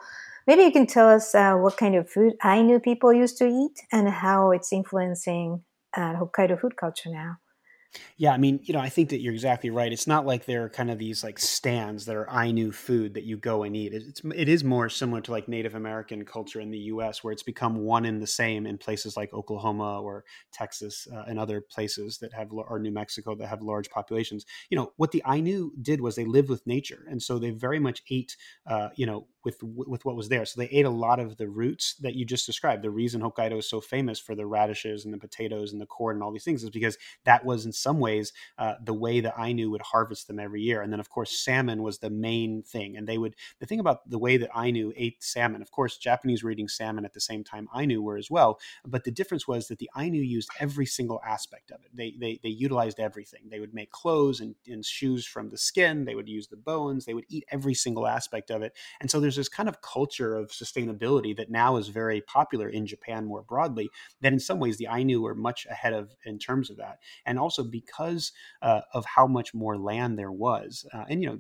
maybe you can tell us uh, what kind of food Ainu people used to eat and how it's influencing uh, Hokkaido food culture now. Yeah, I mean, you know, I think that you're exactly right. It's not like there are kind of these like stands that are Ainu food that you go and eat. It's it is more similar to like Native American culture in the U.S., where it's become one and the same in places like Oklahoma or Texas uh, and other places that have or New Mexico that have large populations. You know, what the Ainu did was they lived with nature, and so they very much ate, uh, you know, with with what was there. So they ate a lot of the roots that you just described. The reason Hokkaido is so famous for the radishes and the potatoes and the corn and all these things is because that was in some ways uh, the way that Ainu would harvest them every year. And then of course salmon was the main thing. And they would the thing about the way that Ainu ate salmon. Of course, Japanese were eating salmon at the same time Ainu were as well. But the difference was that the Ainu used every single aspect of it. They they, they utilized everything. They would make clothes and, and shoes from the skin. They would use the bones. They would eat every single aspect of it. And so there's there's this kind of culture of sustainability that now is very popular in Japan more broadly. That in some ways the Ainu were much ahead of in terms of that, and also because uh, of how much more land there was, uh, and you know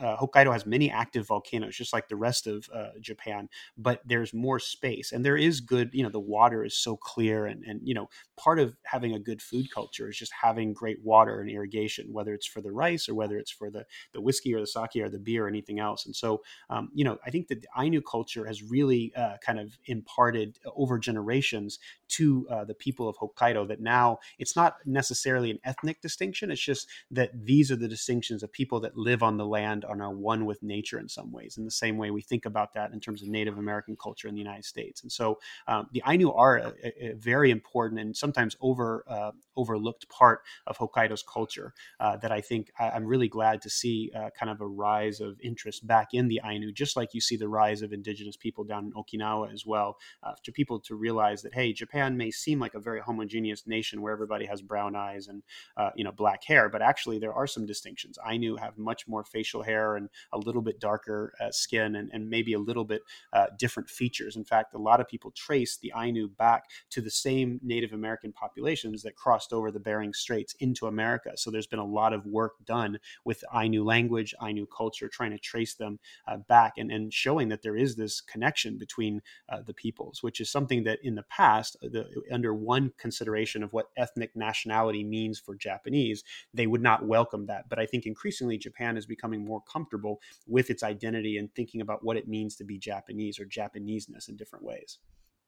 uh, Hokkaido has many active volcanoes, just like the rest of uh, Japan, but there's more space and there is good, you know, the water is so clear. And, and, you know, part of having a good food culture is just having great water and irrigation, whether it's for the rice or whether it's for the, the whiskey or the sake or the beer or anything else. And so, um, you know, I think that the Ainu culture has really uh, kind of imparted over generations to uh, the people of Hokkaido that now it's not necessarily an ethnic distinction. It's just that these are the distinctions of people that live on the land and are one with nature in some ways, in the same way we think about that in terms of Native American culture in the United States. And so um, the Ainu are a, a, very important and sometimes over uh, overlooked part of Hokkaido's culture uh, that I think I, am really glad to see uh, kind of a rise of interest back in the Ainu, just like you see the rise of indigenous people down in Okinawa as well, uh, to people to realize that, hey, Japan may seem like a very homogeneous nation where everybody has brown eyes and, uh, you know, black hair, but actually there are some distinctions. Ainu have much more facial hair and a little bit darker uh, skin and, and maybe a little bit uh, different features. In fact, a lot of people trace the Ainu back to the same Native American populations that crossed over the Bering Straits into America. So there's been a lot of work done with Ainu language, Ainu culture, trying to trace them uh, back and, and showing that there is this connection between uh, the peoples, which is something that in the past, uh, the, under one consideration of what ethnic nationality means for Japanese, they would not welcome that. But I think increasingly Japan is becoming more comfortable with its identity and thinking about what it means to be Japanese or Japaneseness in different ways.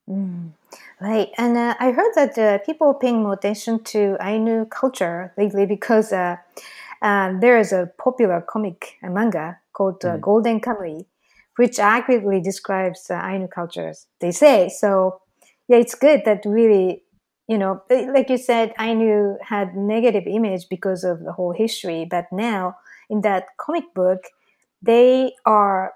Mm, right, and uh, I heard that uh, people are paying more attention to Ainu culture lately because uh, uh there is a popular comic manga called mm. Golden Kamuy, which accurately describes uh, Ainu cultures. They say so. Yeah, it's good that really, you know, eh, like you said, Ainu had negative image because of the whole history, but now in that comic book, they are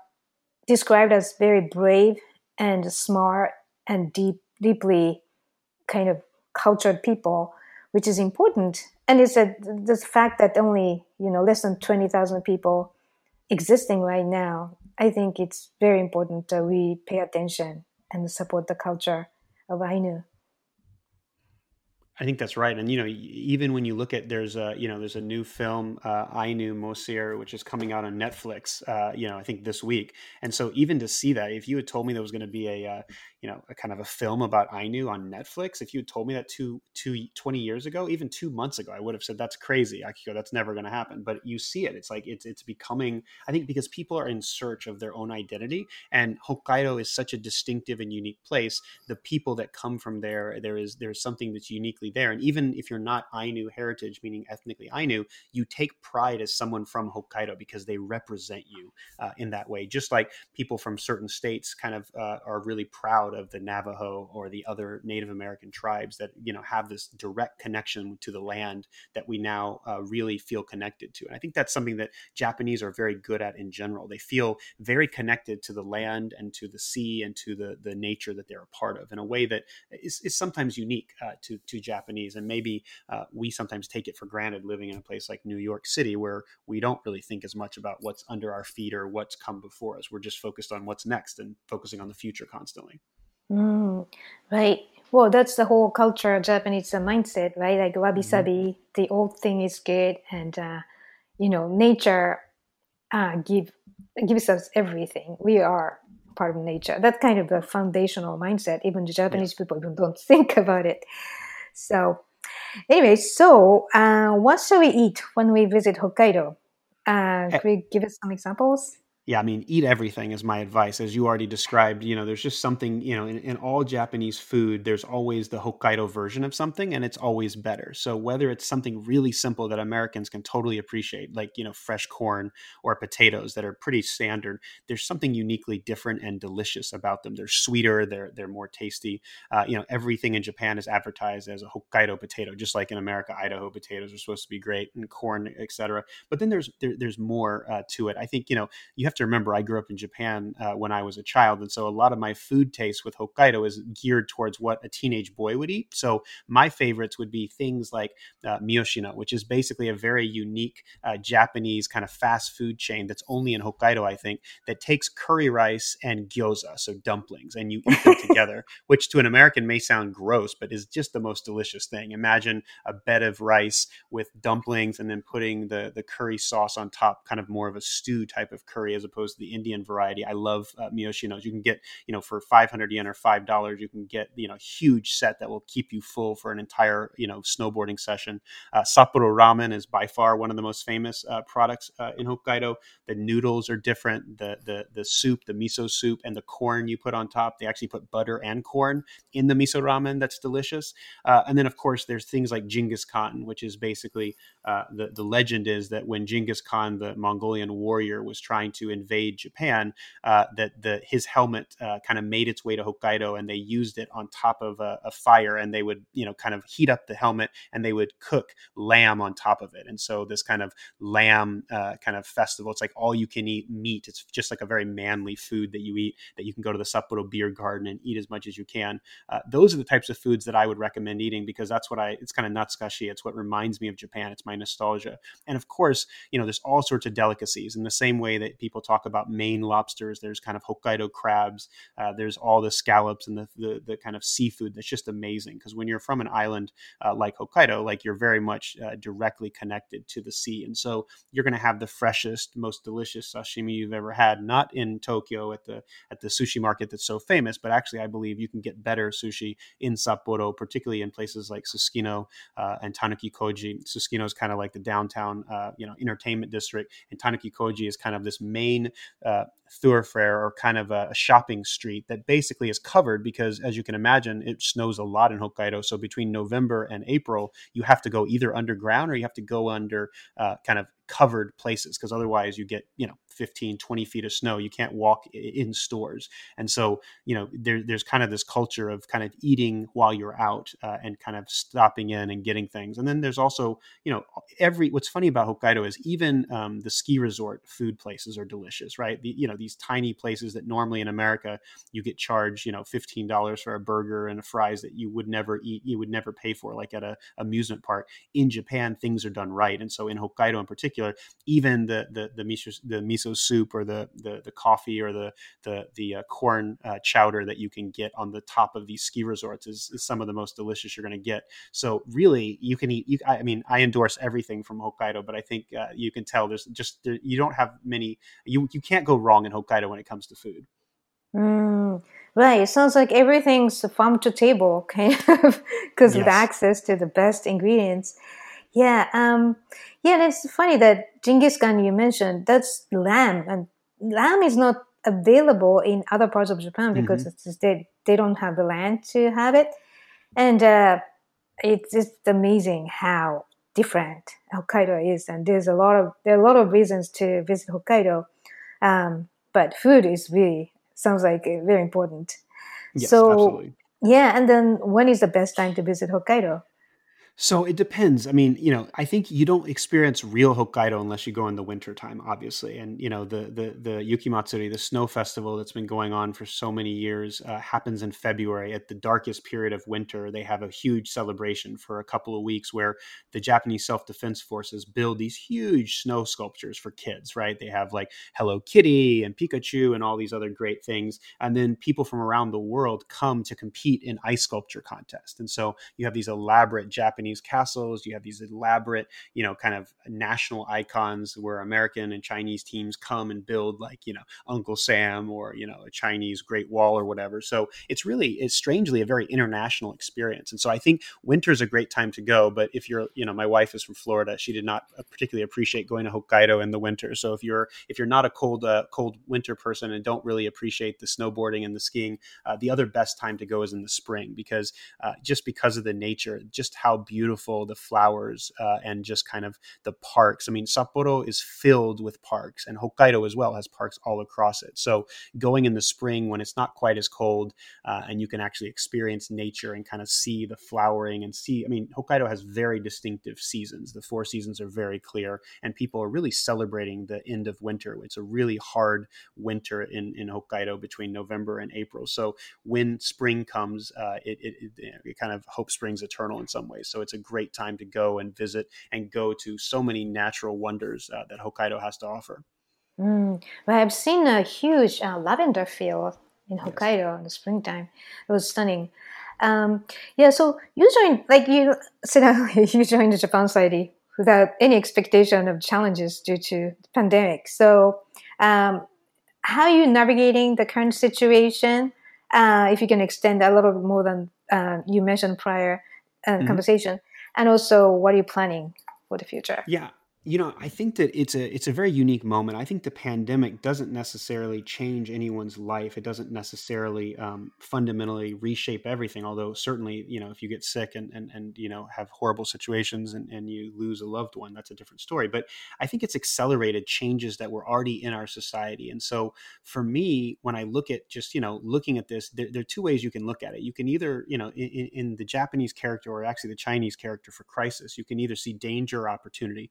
described as very brave and smart and deep, deeply kind of cultured people, which is important. And it's a, the fact that only you know less than twenty thousand people existing right now. I think it's very important that we pay attention and support the culture of Ainu. I think that's right, and you know, even when you look at there's a you know there's a new film uh, Ainu Mosir which is coming out on Netflix. Uh, you know, I think this week, and so even to see that, if you had told me there was going to be a uh, you know a kind of a film about Ainu on Netflix, if you had told me that two, two 20 years ago, even two months ago, I would have said that's crazy. I go, that's never going to happen. But you see it, it's like it's it's becoming. I think because people are in search of their own identity, and Hokkaido is such a distinctive and unique place. The people that come from there, there is there's something that's uniquely there. And even if you're not Ainu heritage, meaning ethnically Ainu, you take pride as someone from Hokkaido because they represent you uh, in that way. Just like people from certain states kind of uh, are really proud of the Navajo or the other Native American tribes that you know have this direct connection to the land that we now uh, really feel connected to. And I think that's something that Japanese are very good at in general. They feel very connected to the land and to the sea and to the the nature that they're a part of in a way that is, is sometimes unique uh, to to Japanese Japanese. And maybe uh, we sometimes take it for granted living in a place like New York City where we don't really think as much about what's under our feet or what's come before us. We're just focused on what's next and focusing on the future constantly. Mm, right. Well, that's the whole culture, Japanese mindset, right? Like wabi sabi, mm-hmm. the old thing is good, and uh, you know, nature uh, give gives us everything. We are part of nature. That kind of a foundational mindset. Even the Japanese people even don't think about it. So, Anyway, so uh, what should we eat when we visit Hokkaido? Uh, could you give us some examples? Yeah, I mean, eat everything is my advice. As you already described, you know, there's just something, you know, in, in, all Japanese food, there's always the Hokkaido version of something and it's always better. So whether it's something really simple that Americans can totally appreciate, like, you know, fresh corn or potatoes that are pretty standard, there's something uniquely different and delicious about them. They're sweeter, they're, they're more tasty. Uh, you know, everything in Japan is advertised as a Hokkaido potato, just like in America, Idaho potatoes are supposed to be great and corn, etc. But then there's, there, there's more uh, to it. I think, you know, you have to remember I grew up in Japan uh, when I was a child, and so a lot of my food taste with Hokkaido is geared towards what a teenage boy would eat. So my favorites would be things like uh, Miyoshino, which is basically a very unique uh, Japanese kind of fast food chain that's only in Hokkaido, I think, that takes curry rice and gyoza, so dumplings, and you eat them together, which to an American may sound gross, but is just the most delicious thing. Imagine a bed of rice with dumplings and then putting the the curry sauce on top, kind of more of a stew type of curry as opposed to the Indian variety. I love uh, Miyoshinos. You can get, you know, for 500 yen or $5, you can get, you know, a huge set that will keep you full for an entire, you know, snowboarding session. Uh, Sapporo ramen is by far one of the most famous uh, products uh, in Hokkaido. The noodles are different. The, the, the soup, the miso soup and the corn you put on top, they actually put butter and corn in the miso ramen. That's delicious. Uh, and then of course there's things like Genghis Khan, which is basically uh, the, the legend is that when Genghis Khan, the Mongolian warrior was trying to invade Japan, uh, that the his helmet uh, kind of made its way to Hokkaido, and they used it on top of a, a, fire, and they would you know kind of heat up the helmet, and they would cook lamb on top of it, and so this kind of lamb uh, kind of festival. It's like all you can eat meat. It's just like a very manly food that you eat that you can go to the Sapporo Beer Garden and eat as much as you can. Uh, those are the types of foods that I would recommend eating because that's what I. It's kind of natsukashi. It's what reminds me of Japan. It's my nostalgia, and of course, you know, there's all sorts of delicacies in the same way that people talk about Maine lobsters. There's kind of Hokkaido crabs. Uh, there's all the scallops and the, the, the kind of seafood that's just amazing. Because when you're from an island uh, like Hokkaido, like you're very much uh, directly connected to the sea, and so you're going to have the freshest, most delicious sashimi you've ever had. Not in Tokyo at the at the sushi market that's so famous, but actually I believe you can get better sushi in Sapporo, particularly in places like Susukino uh, and Tanuki Koji. Susukino is kind of like the downtown, uh, you know, entertainment district, and Tanuki Koji is kind of this main uh, thoroughfare or kind of a, shopping street that basically is covered because, as you can imagine, it snows a lot in Hokkaido. So between November and April, you have to go either underground or you have to go under uh, kind of covered places because otherwise you get you know 15 20 feet of snow you can't walk in stores. And so you know there, there's kind of this culture of kind of eating while you're out uh, and kind of stopping in and getting things. And then there's also you know every what's funny about hokkaido is even um, the ski resort food places are delicious right? The, you know these tiny places that normally in america you get charged you know $15 for a burger and fries that you would never eat you would never pay for like at a amusement park. In japan things are done right. And so in hokkaido in particular particular, even the the the miso the miso soup or the the, the coffee or the the the uh, corn uh, chowder that you can get on the top of these ski resorts is, is some of the most delicious you're going to get. So really, you can eat. You, I mean, I endorse everything from Hokkaido, but I think uh, you can tell there's just there, you don't have many. You you can't go wrong in Hokkaido when it comes to food. Mm, right. It sounds like everything's farm to table, kind of, because yes. of the access to the best ingredients. Yeah, um, yeah, it's funny that Genghis Khan you mentioned that's lamb, and lamb is not available in other parts of Japan because mm-hmm. it's just they they don't have the land to have it, and uh, it's just amazing how different Hokkaido is, and there's a lot of there are a lot of reasons to visit Hokkaido, um, but food is really sounds like very important. Yes, so absolutely. yeah, and then when is the best time to visit Hokkaido? So it depends. I mean, you know, I think you don't experience real Hokkaido unless you go in the winter time, obviously. And you know, the the the Yuki Matsuri, the snow festival that's been going on for so many years, uh, happens in February at the darkest period of winter. They have a huge celebration for a couple of weeks where the Japanese self defense forces build these huge snow sculptures for kids. Right? They have like Hello Kitty and Pikachu and all these other great things, and then people from around the world come to compete in ice sculpture contest. And so you have these elaborate Japanese Japanese castles. You have these elaborate, you know, kind of national icons where American and Chinese teams come and build, like you know, Uncle Sam or you know, a Chinese Great Wall or whatever. So it's really, it's strangely a very international experience. And so I think winter is a great time to go. But if you're, you know, my wife is from Florida, she did not particularly appreciate going to Hokkaido in the winter. So if you're if you're not a cold uh, cold winter person and don't really appreciate the snowboarding and the skiing, uh, the other best time to go is in the spring because uh, just because of the nature, just how beautiful the flowers uh, and just kind of the parks. I mean, Sapporo is filled with parks, and Hokkaido as well has parks all across it. So going in the spring when it's not quite as cold uh, and you can actually experience nature and kind of see the flowering and see. I mean, Hokkaido has very distinctive seasons. The four seasons are very clear, and people are really celebrating the end of winter. It's a really hard winter in, in Hokkaido between November and April. So when spring comes, uh, it, it, it, it, kind of hope springs eternal in some ways. So it's a great time to go and visit and go to so many natural wonders uh, that Hokkaido has to offer. Mm. Well, I've seen a huge uh, lavender field in Hokkaido yes. in the springtime. It was stunning. Um, yeah, so you joined, like you said you joined the Japan Society without any expectation of challenges due to the pandemic. So, um, how are you navigating the current situation? Uh, if you can extend a little bit more than uh, you mentioned prior uh, mm-hmm. conversation, and also what are you planning for the future? Yeah, you know, I think that it's a it's a very unique moment. I think the pandemic doesn't necessarily change anyone's life. It doesn't necessarily um, fundamentally reshape everything. Although certainly, you know, if you get sick and and, and you know have horrible situations and, and you lose a loved one, that's a different story. But I think it's accelerated changes that were already in our society. And so for me, when I look at just you know looking at this, there, there are two ways you can look at it. You can either you know in, in the Japanese character or actually the Chinese character for crisis, you can either see danger or opportunity.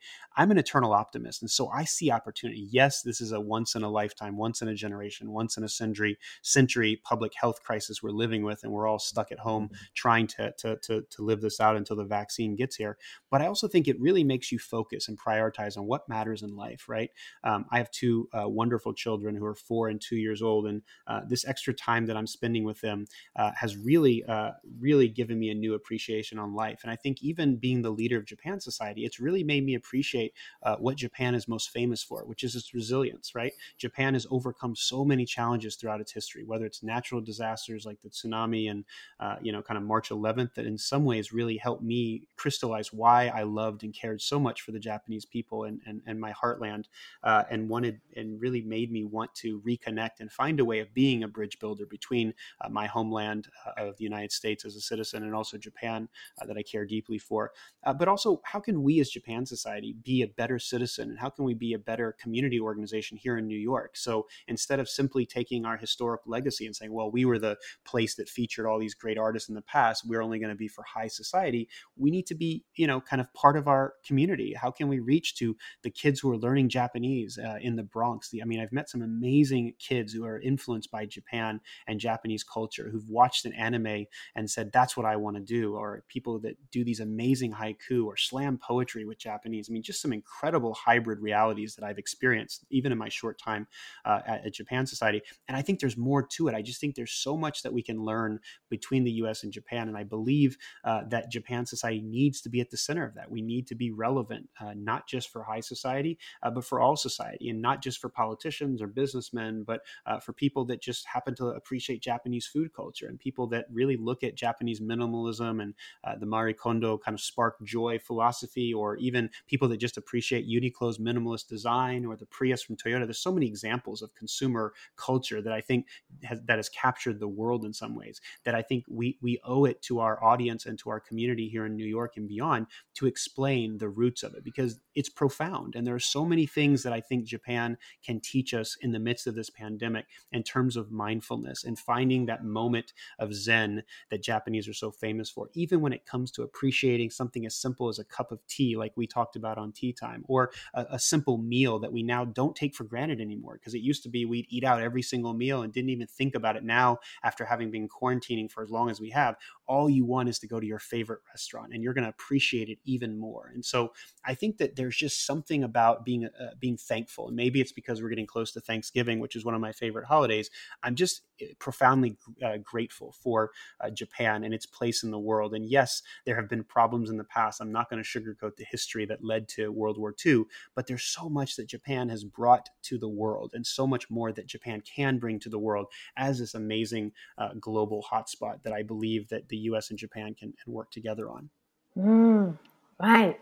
An eternal optimist. And so I see opportunity. Yes, this is a once in a lifetime, once in a generation, once in a century, century public health crisis we're living with, and we're all stuck at home mm-hmm. trying to, to, to, to live this out until the vaccine gets here. But I also think it really makes you focus and prioritize on what matters in life, right? Um, I have two uh, wonderful children who are four and two years old, and uh, this extra time that I'm spending with them uh, has really, uh, really given me a new appreciation on life. And I think even being the leader of Japan Society, it's really made me appreciate uh, what Japan is most famous for, which is its resilience, right? Japan has overcome so many challenges throughout its history, whether it's natural disasters like the tsunami and, uh, you know, kind of March 11th, that in some ways really helped me crystallize why I loved and cared so much for the Japanese people and, and, and my heartland uh, and wanted and really made me want to reconnect and find a way of being a bridge builder between uh, my homeland uh, of the United States as a citizen and also Japan uh, that I care deeply for. but also, how can we as Japan Society be a better citizen and how can we be a better community organization here in New York? So instead of simply taking our historic legacy and saying, well, we were the place that featured all these great artists in the past, we're only going to be for high society, we need to be, you know, kind of part of our community. How can we reach to the kids who are learning Japanese uh, in the Bronx? The, I mean, I've met some amazing kids who are influenced by Japan and Japanese culture who've watched an anime and said, that's what I want to do, or people that do these amazing haiku or slam poetry with Japanese. I mean, just some incredible hybrid realities that I've experienced, even in my short time uh, at, at, Japan Society. And I think there's more to it. I just think there's so much that we can learn between the US and Japan. And I believe uh, that Japan Society needs to be at the center of that. We need to be relevant, uh, not just for high society, uh, but for all society, and not just for politicians or businessmen, but uh, for people that just happen to appreciate Japanese food culture and people that really look at Japanese minimalism and uh, the Marie Kondo kind of spark joy philosophy, or even people that just appreciate Uniqlo's minimalist design or the Prius from Toyota. There's so many examples of consumer culture that I think has, that has captured the world in some ways. That I think we we owe it to our audience and to our community here in New York and beyond to explain the roots of it because it's profound and there are so many things that I think Japan can teach us in the midst of this pandemic in terms of mindfulness and finding that moment of zen that Japanese are so famous for. Even when it comes to appreciating something as simple as a cup of tea, like we talked about on tea time, or a, a simple meal that we now don't take for granted anymore. Because it used to be we'd eat out every single meal and didn't even think about it. Now, after having been quarantining for as long as we have, all you want is to go to your favorite restaurant and you're going to appreciate it even more. And so I think that there's just something about being uh, being thankful. And maybe it's because we're getting close to Thanksgiving, which is one of my favorite holidays. I'm just eh, profoundly uh, grateful for uh, Japan and its place in the world. And yes, there have been problems in the past. I'm not going to sugarcoat the history that led to World War II, but there's so much that Japan has brought to the world and so much more that Japan can bring to the world as this amazing uh, global hotspot that I believe that the US and Japan can, can work together on. Mm, right.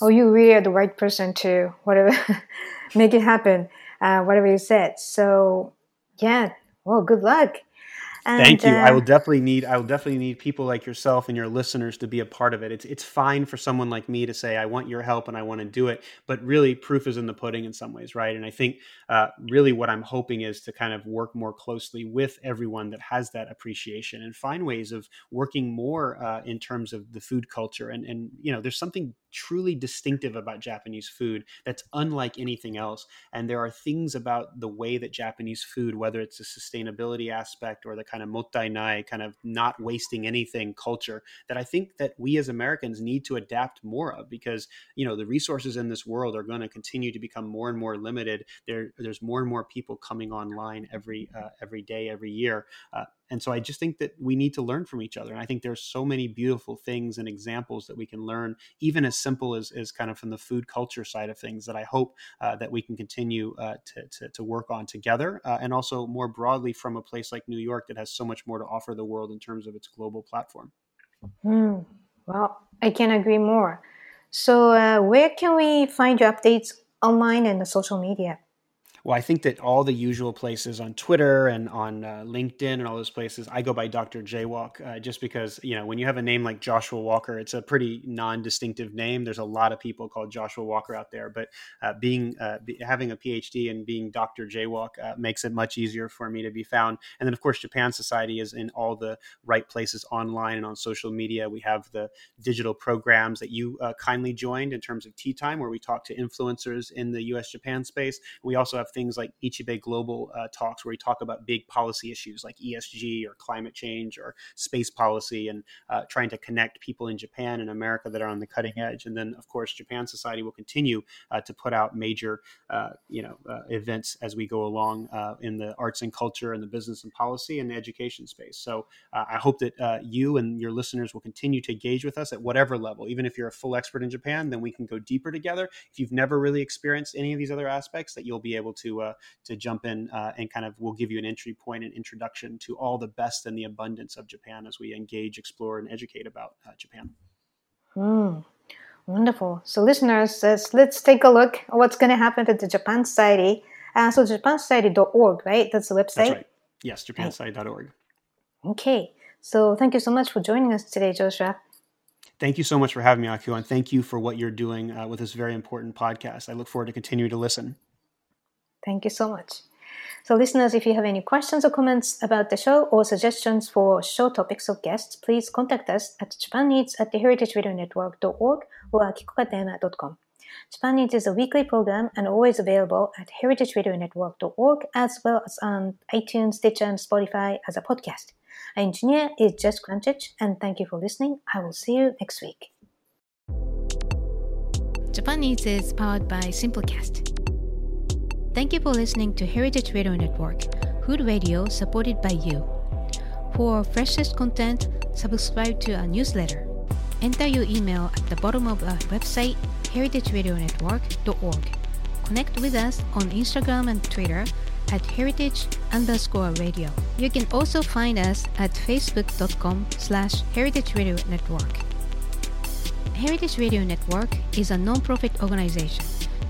Oh, you really are the right person to whatever make it happen, uh, whatever you said. So, yeah. Well, good luck. And, Thank you. Uh, I will definitely need I will definitely need people like yourself and your listeners to be a part of it. It's it's fine for someone like me to say I want your help and I want to do it, but really proof is in the pudding in some ways, right? And I think uh, really what I'm hoping is to kind of work more closely with everyone that has that appreciation and find ways of working more uh, in terms of the food culture. And and you know, there's something truly distinctive about Japanese food that's unlike anything else. And there are things about the way that Japanese food, whether it's a sustainability aspect or the kind of mottainai, kind of not wasting anything culture, that I think that we as Americans need to adapt more of because, you know, the resources in this world are going to continue to become more and more limited. There, there's more and more people coming online every uh, every day, every year. Uh, and so I just think that we need to learn from each other. And I think there's so many beautiful things and examples that we can learn, even as simple as, as kind of from the food culture side of things, that I hope uh, that we can continue uh, to, to, to, work on together. Uh, and also more broadly from a place like New York that has so much more to offer the world in terms of its global platform. Mm, well, I can agree more. So, uh, where can we find your updates online and the social media? Well, I think that all the usual places on Twitter and on uh, LinkedIn and all those places, I go by Dr. Jaywalk uh, just because, you know, when you have a name like Joshua Walker, it's a pretty non distinctive name. There's a lot of people called Joshua Walker out there, but uh, being uh, be, having a PhD and being Dr. Jaywalk uh, makes it much easier for me to be found. And then, of course, Japan Society is in all the right places online and on social media. We have the digital programs that you uh, kindly joined in terms of Tea Time, where we talk to influencers in the US Japan space. We also have things like Ichibe Global uh, Talks, where we talk about big policy issues like ESG or climate change or space policy and uh, trying to connect people in Japan and America that are on the cutting edge. And then, of course, Japan Society will continue uh, to put out major, uh, you know, uh, events as we go along in the arts and culture and the business and policy and the education space. So I hope that you and your listeners will continue to engage with us at whatever level. Even if you're a full expert in Japan, then we can go deeper together. If you've never really experienced any of these other aspects, that you'll be able to uh, to jump in uh, and kind of we'll give you an entry point and introduction to all the best and the abundance of Japan as we engage, explore, and educate about uh, Japan. Mm, wonderful. So, listeners, let's take a look at what's going to happen to the Japan Society. Uh, so, japansociety.org, right? That's the website. That's right. Yes, japansociety.org. Okay. So, thank you so much for joining us today, Joshua. Thank you so much for having me, Akio, and thank you for what you're doing uh, with this very important podcast. I look forward to continue to listen. Thank you so much. So, listeners, if you have any questions or comments about the show or suggestions for show topics or guests, please contact us at japaneats at heritageradionetwork.org or akikokatayama.com. Japan Eats is a weekly program and always available at heritageradionetwork.org as well as on iTunes, Stitcher, and Spotify as a podcast. Our engineer is Jess Crunchich, and thank you for listening. I will see you next week. Japan Eats is powered by Simplecast. Thank you for listening to Heritage Radio Network, food radio supported by you. For freshest content, subscribe to our newsletter. Enter your email at the bottom of our website, heritageradionetwork.org. Connect with us on Instagram and Twitter at heritage underscore radio. You can also find us at facebook.com slash heritage radio network. Heritage Radio Network is a non-profit organization